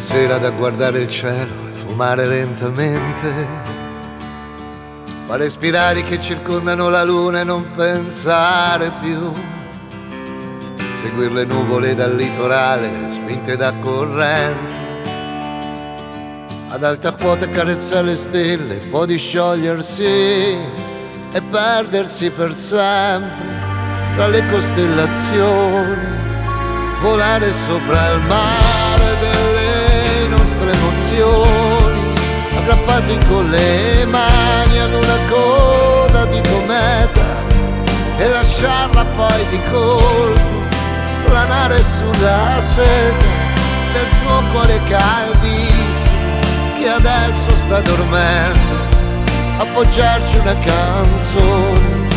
Sera da guardare il cielo e fumare lentamente. Fa respirare che circondano la luna e non pensare più. Seguire le nuvole dal litorale, spinte da corrente. Ad alta quota carezzare le stelle, poi di sciogliersi e perdersi per sempre tra le costellazioni volare sopra il mare delle emozioni, aggrappati con le mani ad una coda di cometa e lasciarla poi di colpo planare sulla seta del suo cuore caldissimo che adesso sta dormendo, appoggiarci una canzone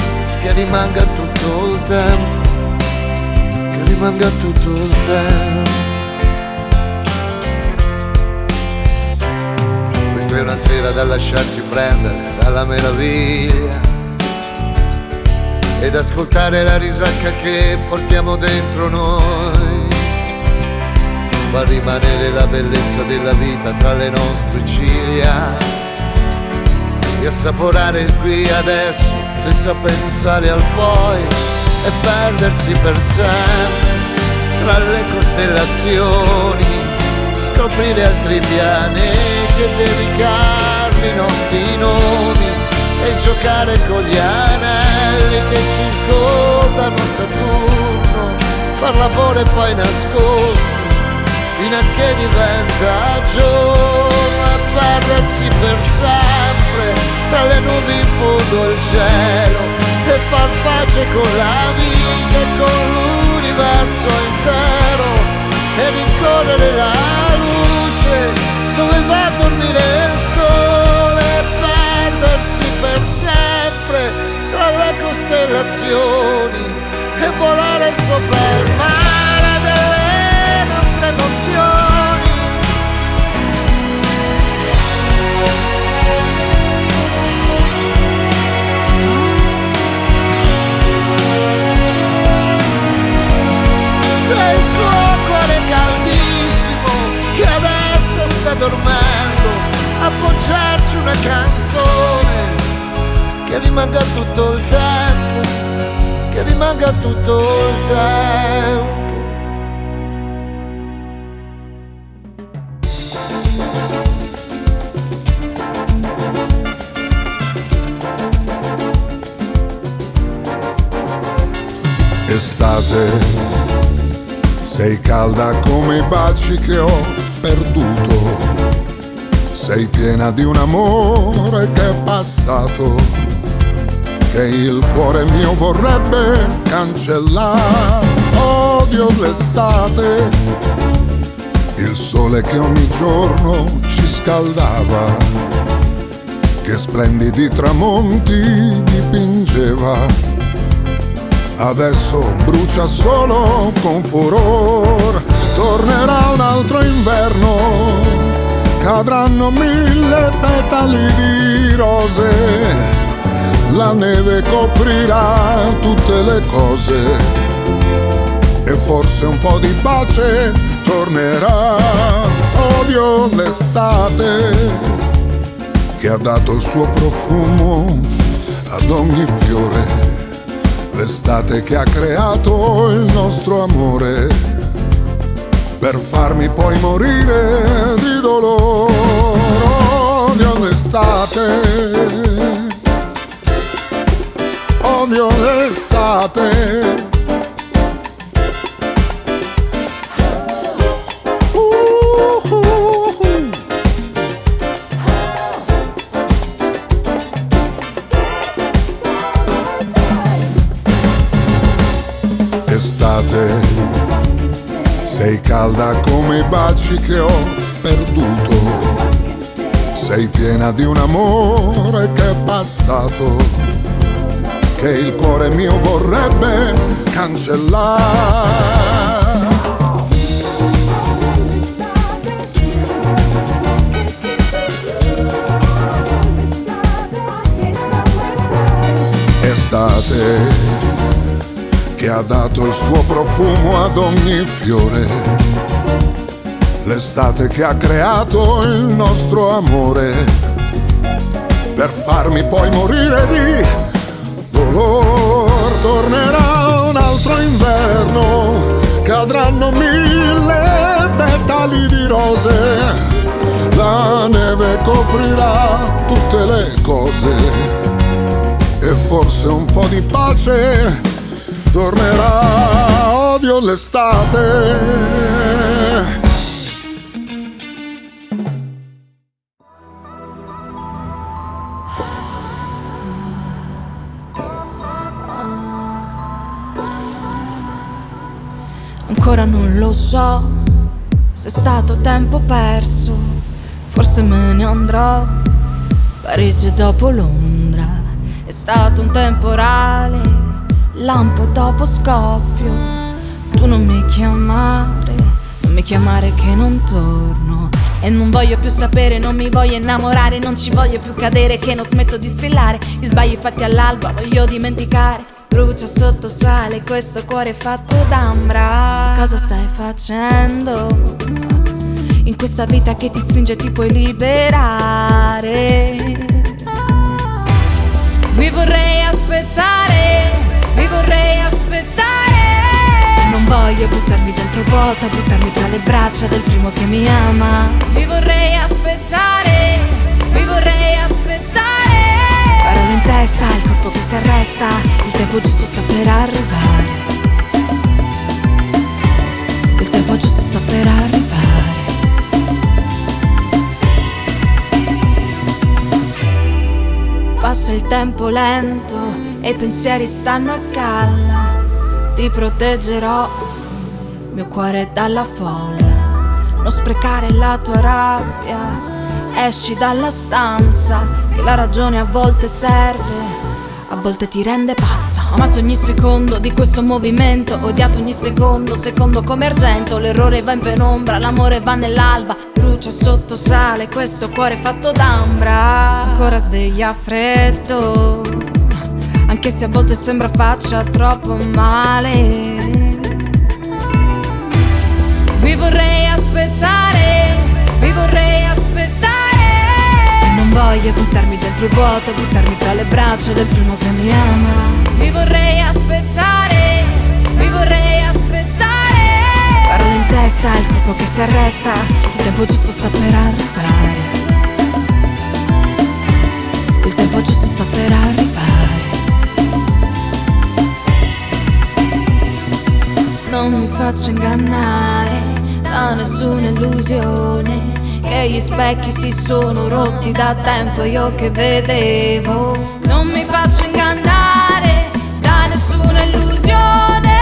che rimanga tutto il tempo rimanga tutto il tempo. È una sera da lasciarsi prendere dalla meraviglia ed ascoltare la risacca che portiamo dentro noi. Fa rimanere la bellezza della vita tra le nostre ciglia e assaporare il qui adesso senza pensare al poi e perdersi per sempre tra le costellazioni, scoprire altri pianeti e dedicarmi i nostri nomi e giocare con gli anelli che circondano Saturno, far l'amore poi nascosto fino a che diventa giorno e perdersi per sempre tra le nubi in fondo al cielo e far pace con la vita e con l'universo intero e rincorrere la luce dove va costellazioni e volare sopra il mare delle nostre emozioni. Dormendo, appoggiarci una canzone che rimanga tutto il tempo, che rimanga tutto il tempo. Estate, sei calda come i baci che ho perduto. Sei piena di un amore che è passato, che il cuore mio vorrebbe cancellare. Odio l'estate, il sole che ogni giorno ci scaldava, che splendidi tramonti dipingeva adesso brucia solo con furor tornerà un altro inverno, cadranno mille petali di rose, la neve coprirà tutte le cose e forse un po' di pace tornerà. Odio l'estate che ha dato il suo profumo ad ogni fiore, l'estate che ha creato il nostro amore per farmi poi morire di dolore. Odio l'estate, l'estate. Sei calda come i baci che ho perduto. Sei piena di un amore che è passato, che il cuore mio vorrebbe cancellare. Estate che ha dato il suo profumo ad ogni fiore, l'estate che ha creato il nostro amore, per farmi poi morire di dolore. Tornerà un altro inverno, cadranno mille petali di rose, la neve coprirà tutte le cose e forse un po' di pace tornerà. Odio l'estate. Ancora non lo so se è stato tempo perso, forse me ne andrò. Parigi dopo Londra, è stato un temporale, lampo dopo scoppio. Tu non mi chiamare, non mi chiamare che non torno. E non voglio più sapere, non mi voglio innamorare, non ci voglio più cadere, che non smetto di strillare. Gli sbagli fatti all'alba, voglio dimenticare. Brucia sotto sale questo cuore fatto d'ambra. Cosa stai facendo? In questa vita che ti stringe ti puoi liberare. Mi vorrei aspettare, mi vorrei aspettare. Non voglio buttarmi dentro il vuoto, buttarmi tra le braccia del primo che mi ama. Mi vorrei aspettare, mi vorrei aspettare in testa, il corpo che si arresta Il tempo giusto sta per arrivare. Il tempo giusto sta per arrivare. Passa il tempo lento e i pensieri stanno a galla. Ti proteggerò, mio cuore dalla folla. Non sprecare la tua rabbia Esci dalla stanza, che la ragione a volte serve. A volte ti rende pazzo. Ho amato ogni secondo di questo movimento Odiato ogni secondo, secondo come argento. L'errore va in penombra, l'amore va nell'alba Brucia sotto sale questo cuore fatto d'ambra. Ancora sveglia freddo Anche se a volte sembra faccia troppo male. Mi vorrei aspettare, mi vorrei aspettare voglio buttarmi dentro il vuoto, buttarmi tra le braccia del primo che mi ama. Mi vorrei aspettare, mi vorrei aspettare. Parole in testa, il corpo che si arresta, il tempo giusto sta per arrivare. Il tempo giusto sta per arrivare. Non mi faccio ingannare da nessuna illusione che gli specchi si sono rotti da tempo io che vedevo. Non mi faccio ingannare da nessuna illusione.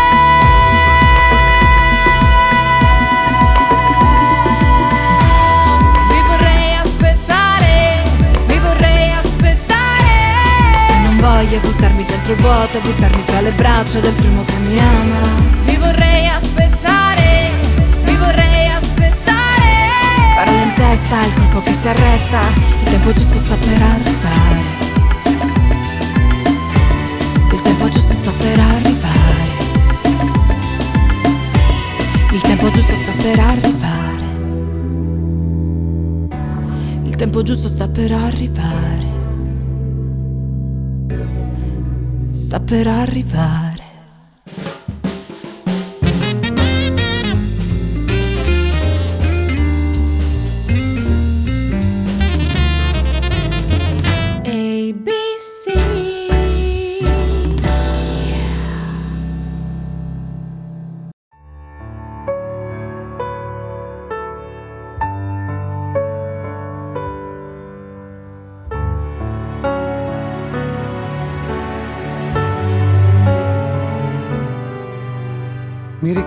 Mi vorrei aspettare mi vorrei aspettare. Non voglio buttarmi dentro il vuoto buttarmi tra le braccia del primo che mi ama. Mi vorrei Testa, il corpo che si arresta Il tempo giusto sta per arrivare. Il tempo giusto sta per arrivare. Il tempo giusto sta per arrivare. Il tempo giusto sta per arrivare. Sta per arrivare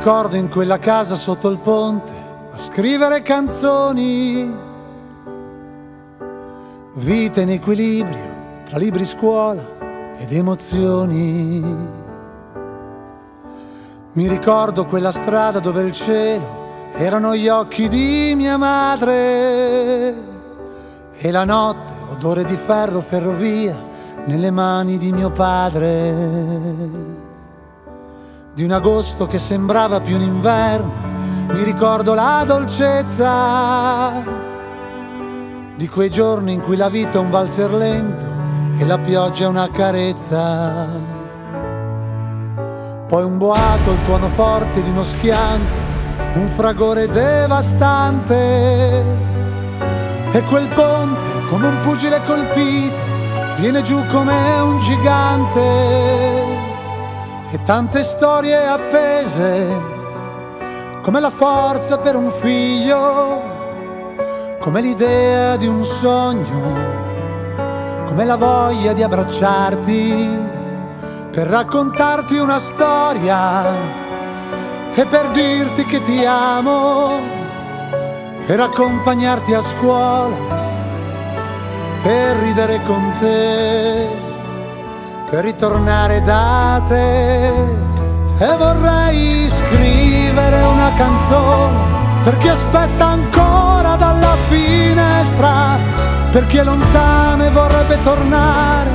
ricordo in quella casa sotto il ponte a scrivere canzoni. Vita in equilibrio tra libri scuola ed emozioni. Mi ricordo quella strada dove il cielo erano gli occhi di mia madre e la notte odore di ferro ferrovia nelle mani di mio padre di un agosto che sembrava più un inverno, mi ricordo la dolcezza di quei giorni in cui la vita è un valzer lento e la pioggia è una carezza. Poi un boato, il tuono forte di uno schianto, un fragore devastante. E quel ponte, come un pugile colpito, viene giù come un gigante. E tante storie appese come la forza per un figlio, come l'idea di un sogno, come la voglia di abbracciarti per raccontarti una storia e per dirti che ti amo, per accompagnarti a scuola, per ridere con te, per ritornare da te e vorrei scrivere una canzone per chi aspetta ancora dalla finestra, per chi è lontano e vorrebbe tornare,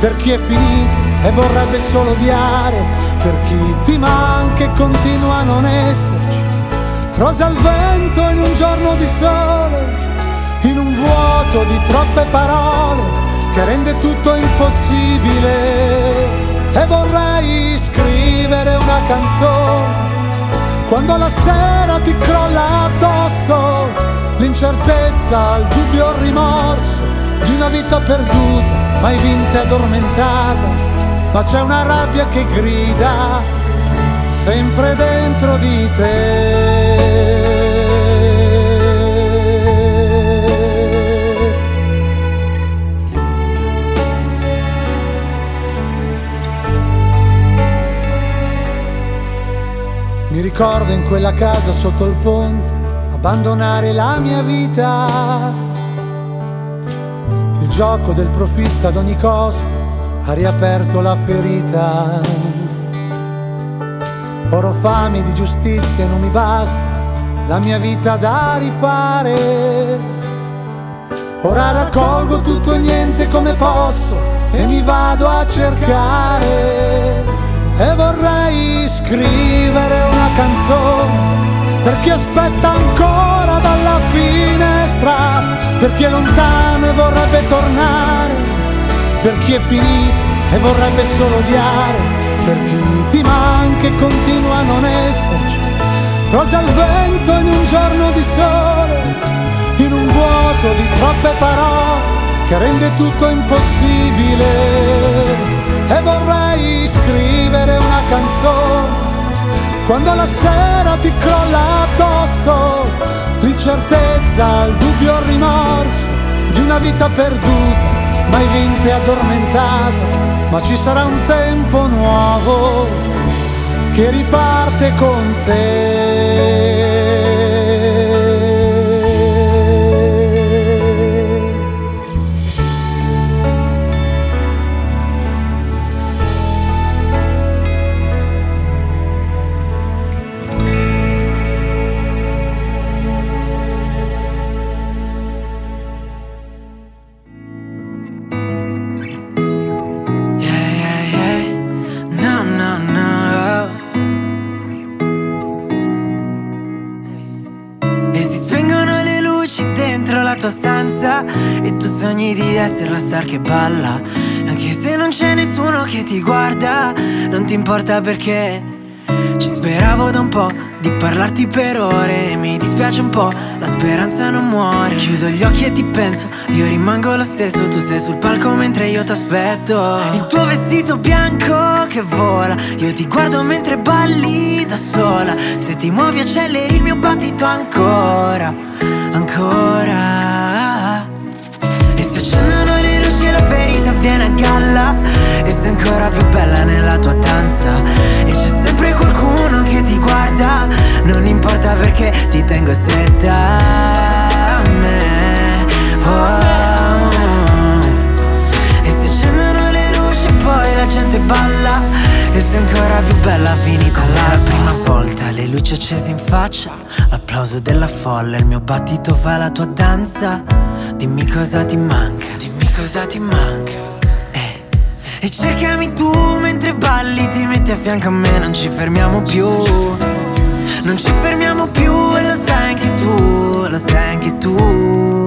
per chi è finito e vorrebbe solo odiare, per chi ti manca e continua a non esserci. Rosa al vento in un giorno di sole, in un vuoto di troppe parole che rende tutto impossibile. E vorrei scrivere una canzone. Quando la sera ti crolla addosso l'incertezza, il dubbio, il rimorso di una vita perduta, mai vinta e addormentata, ma c'è una rabbia che grida sempre dentro di te. Quella casa sotto il ponte abbandonare la mia vita. Il gioco del profitto ad ogni costo ha riaperto la ferita. Oro fame di giustizia non mi basta, la mia vita da rifare. Ora raccolgo tutto e niente come posso e mi vado a cercare e vorrei scrivere una canzone per chi aspetta ancora dalla finestra, per chi è lontano e vorrebbe tornare, per chi è finito e vorrebbe solo odiare, per chi ti manca e continua a non esserci. Rosa al vento in un giorno di sole, in un vuoto di troppe parole che rende tutto impossibile e vorrei scrivere una canzone quando la sera ti crolla addosso l'incertezza, il dubbio, il rimorso di una vita perduta, mai vinta e addormentata, ma ci sarà un tempo nuovo che riparte con te. Star che balla. Anche se non c'è nessuno che ti guarda Non ti importa perché. Ci speravo da un po' di parlarti per ore. Mi dispiace un po', la speranza non muore. Chiudo gli occhi e ti penso Io rimango lo stesso, tu sei sul palco mentre io t'aspetto. Il tuo vestito bianco che vola Io ti guardo mentre balli da sola. Se ti muovi acceleri il mio battito ancora Ancora la ferita viene a galla. E sei ancora più bella nella tua danza. E c'è sempre qualcuno che ti guarda. Non importa perché ti tengo stretta a me. Oh. E se accendono le luci e poi la gente balla. E sei ancora più bella finita la prima volta Le luci accese in faccia L'applauso della folla Il mio battito fa la tua danza. Dimmi cosa ti manca cosa ti manca? Eh. E cercami tu mentre balli Ti metti a fianco a me, non ci fermiamo più. Non ci fermiamo più e lo sai anche tu, lo sai anche tu.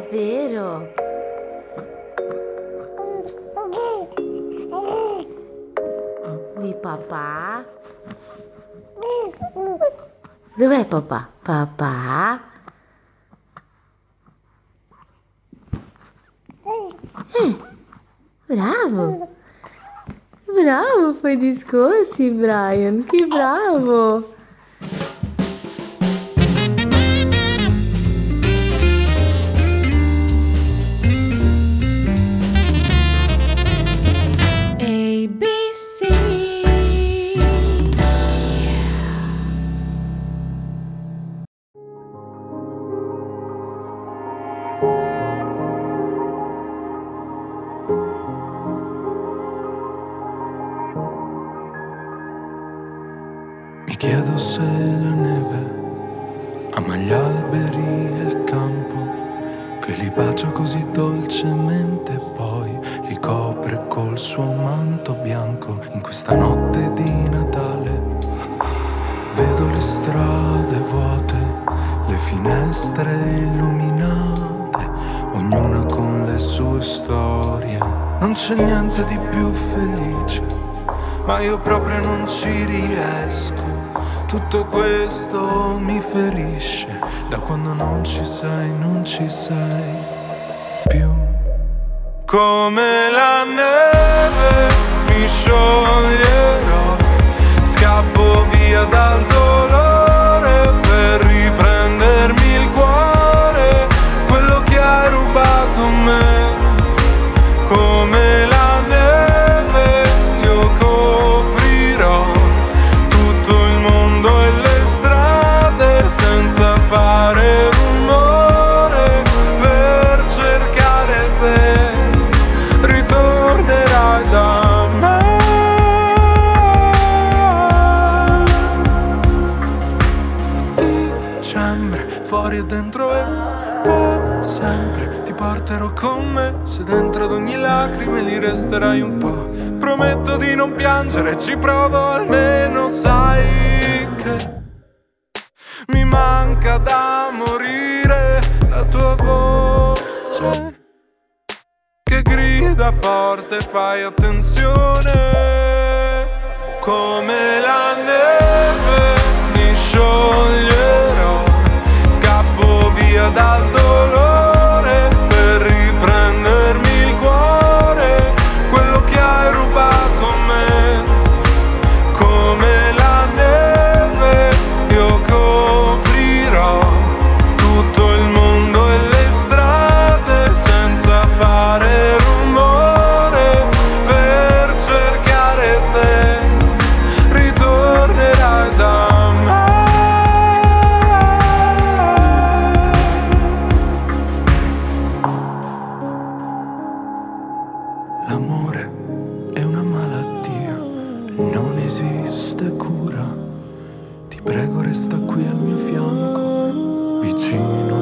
chaveiro. E papá? Não é papá? Papá? É. Bravo! Bravo foi discurso, Brian! Que bravo! Questa notte di Natale. Vedo le strade vuote, le finestre illuminate, ognuna con le sue storie. Non c'è niente di più felice, ma io proprio non ci riesco. Tutto questo mi ferisce, da quando non ci sei, non ci sei più. Come la neve scioglierò, scappo via dal Dicembre, fuori e dentro e per sempre ti porterò con me. Se dentro ad ogni lacrime li resterai un po'. Prometto di non piangere, ci provo almeno, sai che mi manca da morire la tua voce che grida forte, fai attenzione. Come la neve scappo L'amore è una malattia non esiste cura. Ti prego resta qui al mio fianco, vicino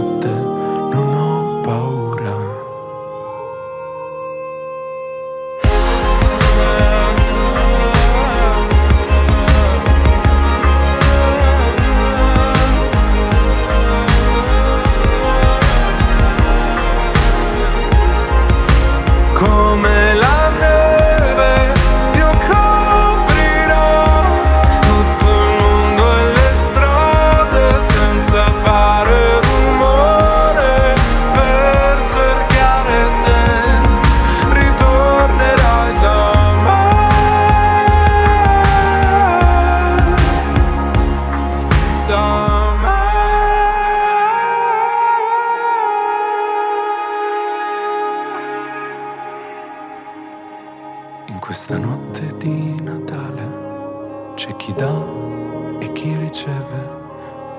riceve.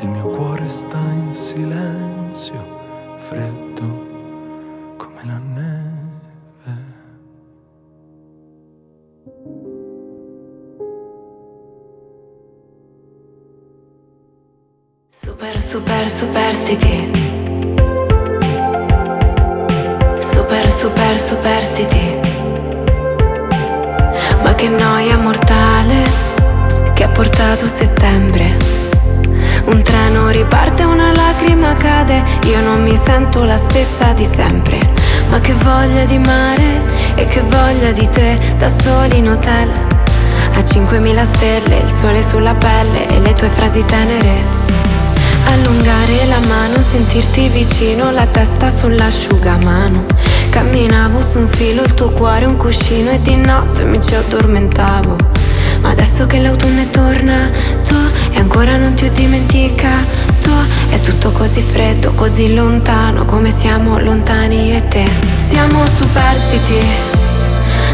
Il mio cuore sta in silenzio, freddo come la neve. Super, super, superstiti. Super, super, superstiti. Ma che noia mortale che ha portato settembre. Un treno riparte, una lacrima cade, io non mi sento la stessa di sempre. Ma che voglia di mare e che voglia di te, da soli in hotel. A 5.000 stelle, il sole sulla pelle e le tue frasi tenere. Allungare la mano, sentirti vicino, la testa sull'asciugamano. Camminavo su un filo, il tuo cuore un cuscino e di notte mi ci addormentavo. Ma adesso che l'autunno è tornato e ancora non ti ho dimenticato, è tutto così freddo, così lontano, come siamo lontani e te. Siamo superstiti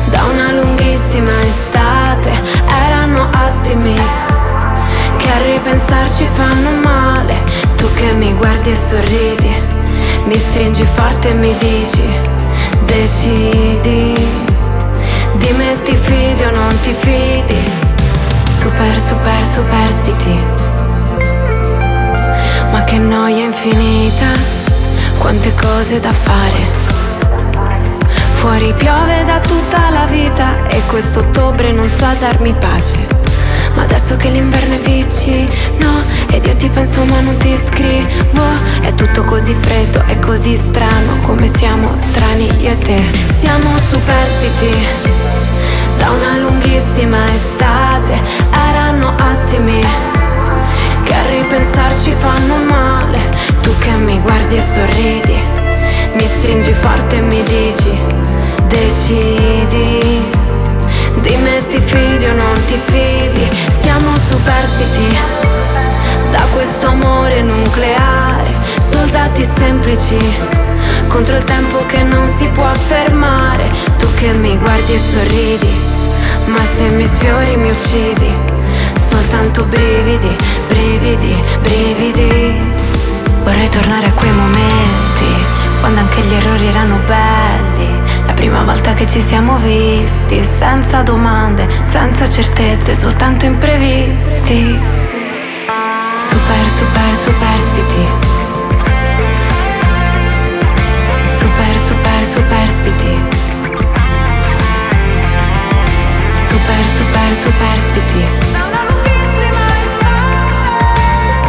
da una lunghissima estate, erano attimi che a ripensarci fanno male. Tu che mi guardi e sorridi, mi stringi forte e mi dici, decidi, dimmi ti fidi o non ti fidi super super superstiti Ma che noia infinita Quante cose da fare. Fuori piove da tutta la vita E quest'ottobre non sa darmi pace. Ma adesso che l'inverno è vicino Ed io ti penso ma non ti scrivo. È tutto così freddo, è così strano Come siamo strani io e te. Siamo superstiti da una lunghissima estate Erano attimi che a ripensarci fanno male. Tu che mi guardi e sorridi Mi stringi forte e mi dici Decidi Dimmi ti fidi o non ti fidi. Siamo superstiti Da questo amore nucleare Soldati semplici Contro il tempo che non si può fermare. Tu che mi guardi e sorridi Ma se mi sfiori mi uccidi Soltanto brividi, brividi, brividi Vorrei tornare a quei momenti Quando anche gli errori erano belli prima volta che ci siamo visti, senza domande, senza certezze, soltanto imprevisti. Super, super, superstiti. Super, super, superstiti. Super, super, superstiti.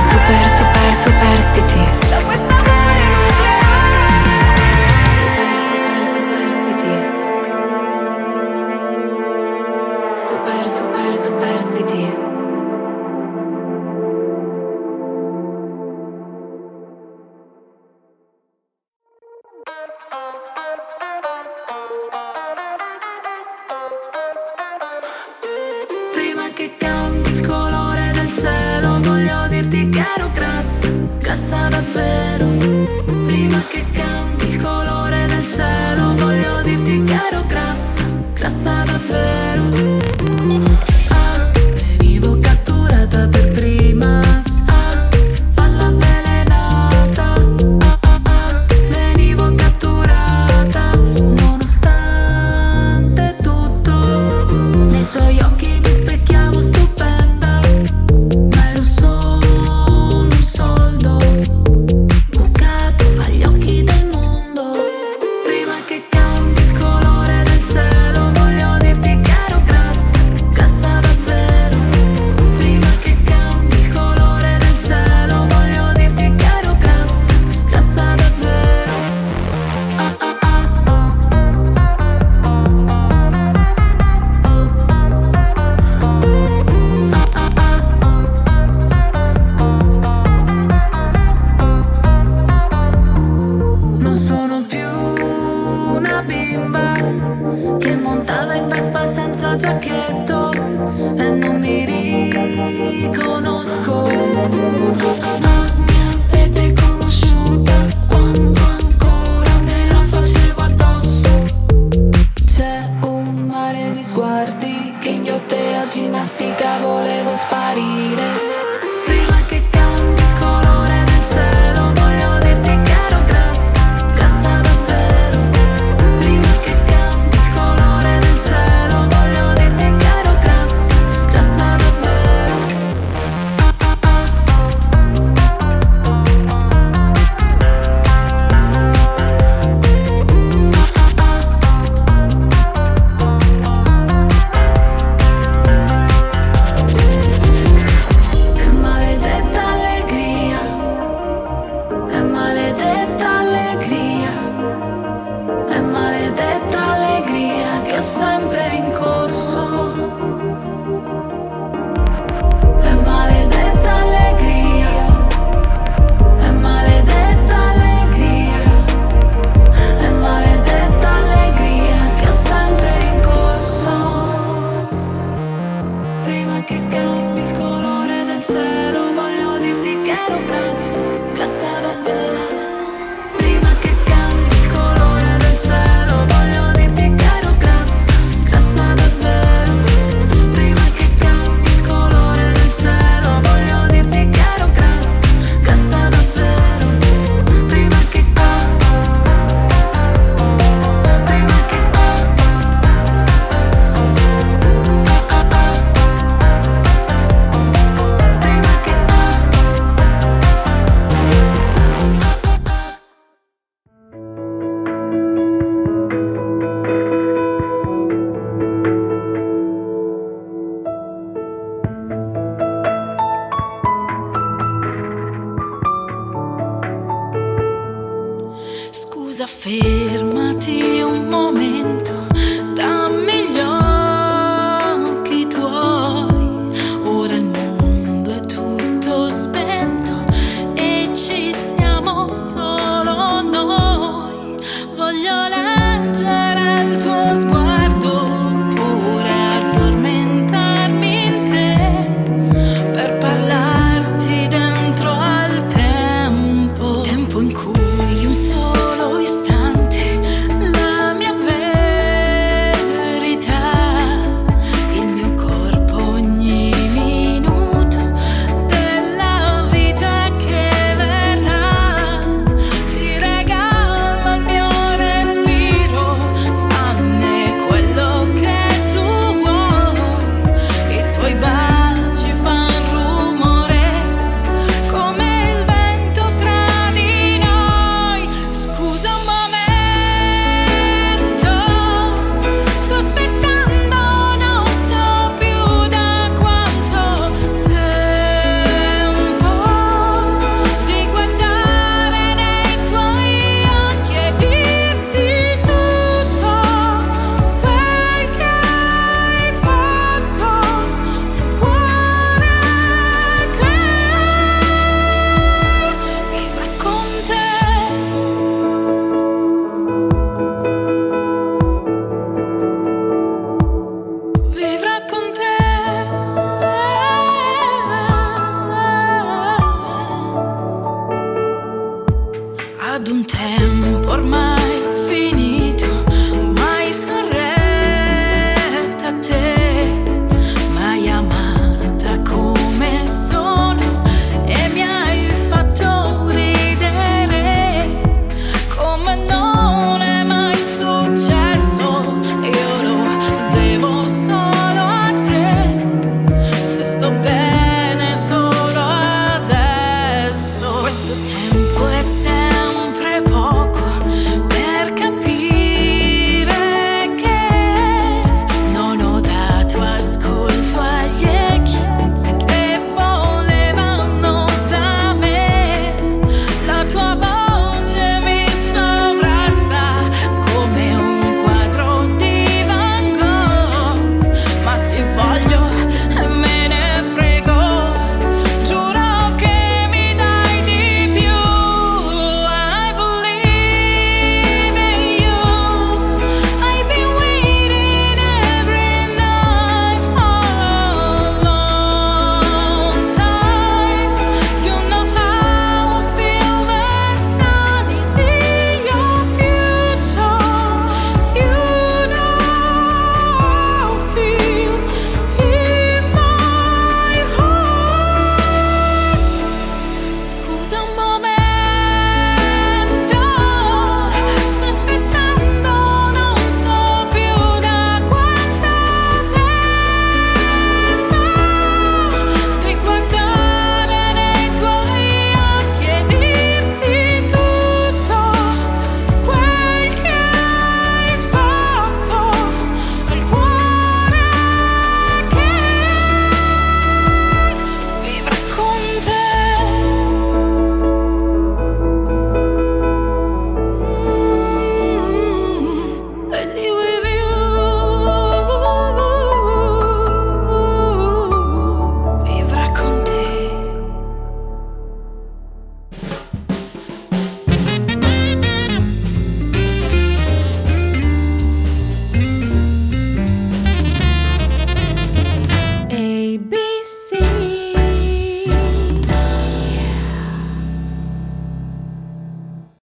Super, super, superstiti. Sguardi che in ghiotte a ginnastica volevo sparire